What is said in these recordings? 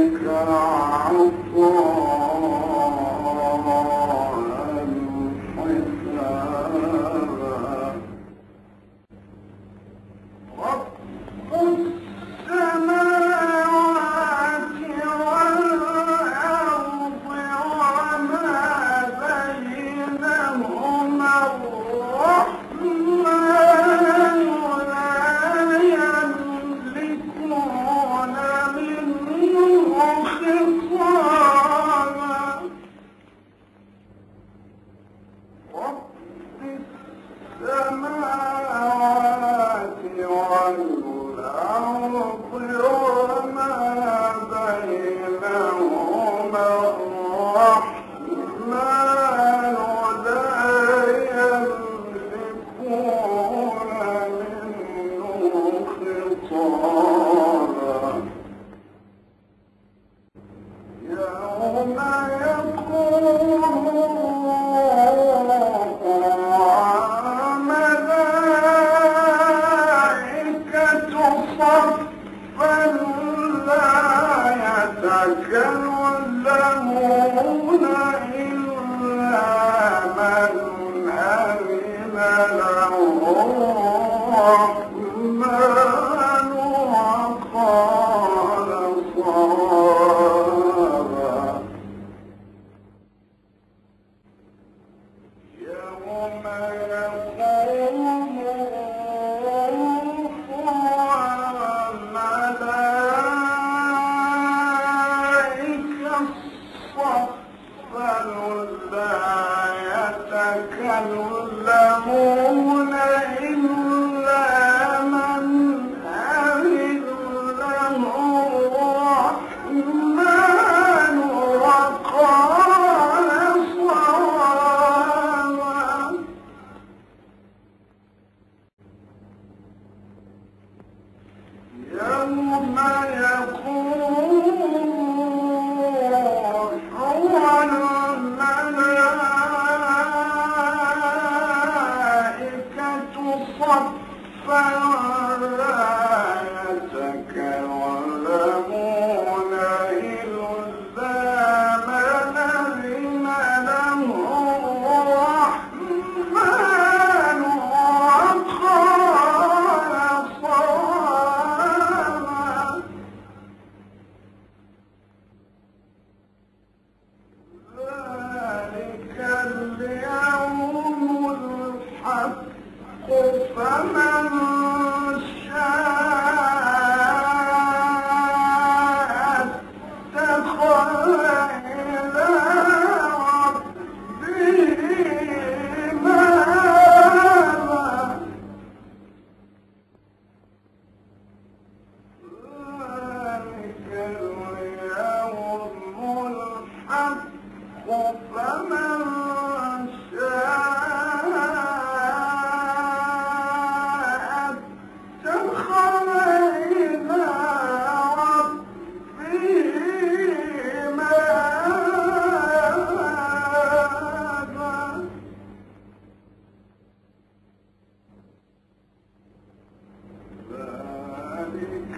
Thank you. لا يتكلم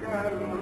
Carlos.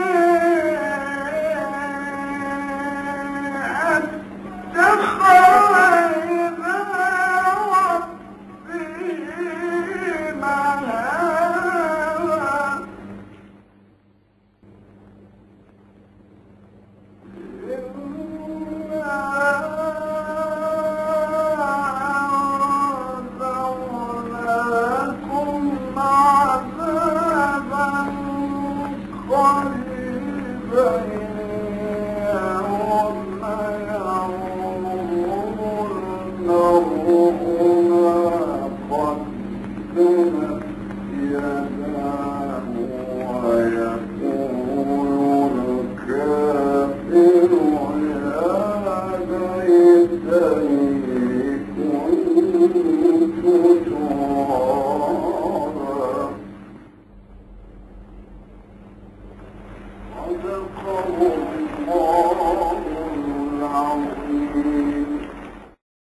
Lord.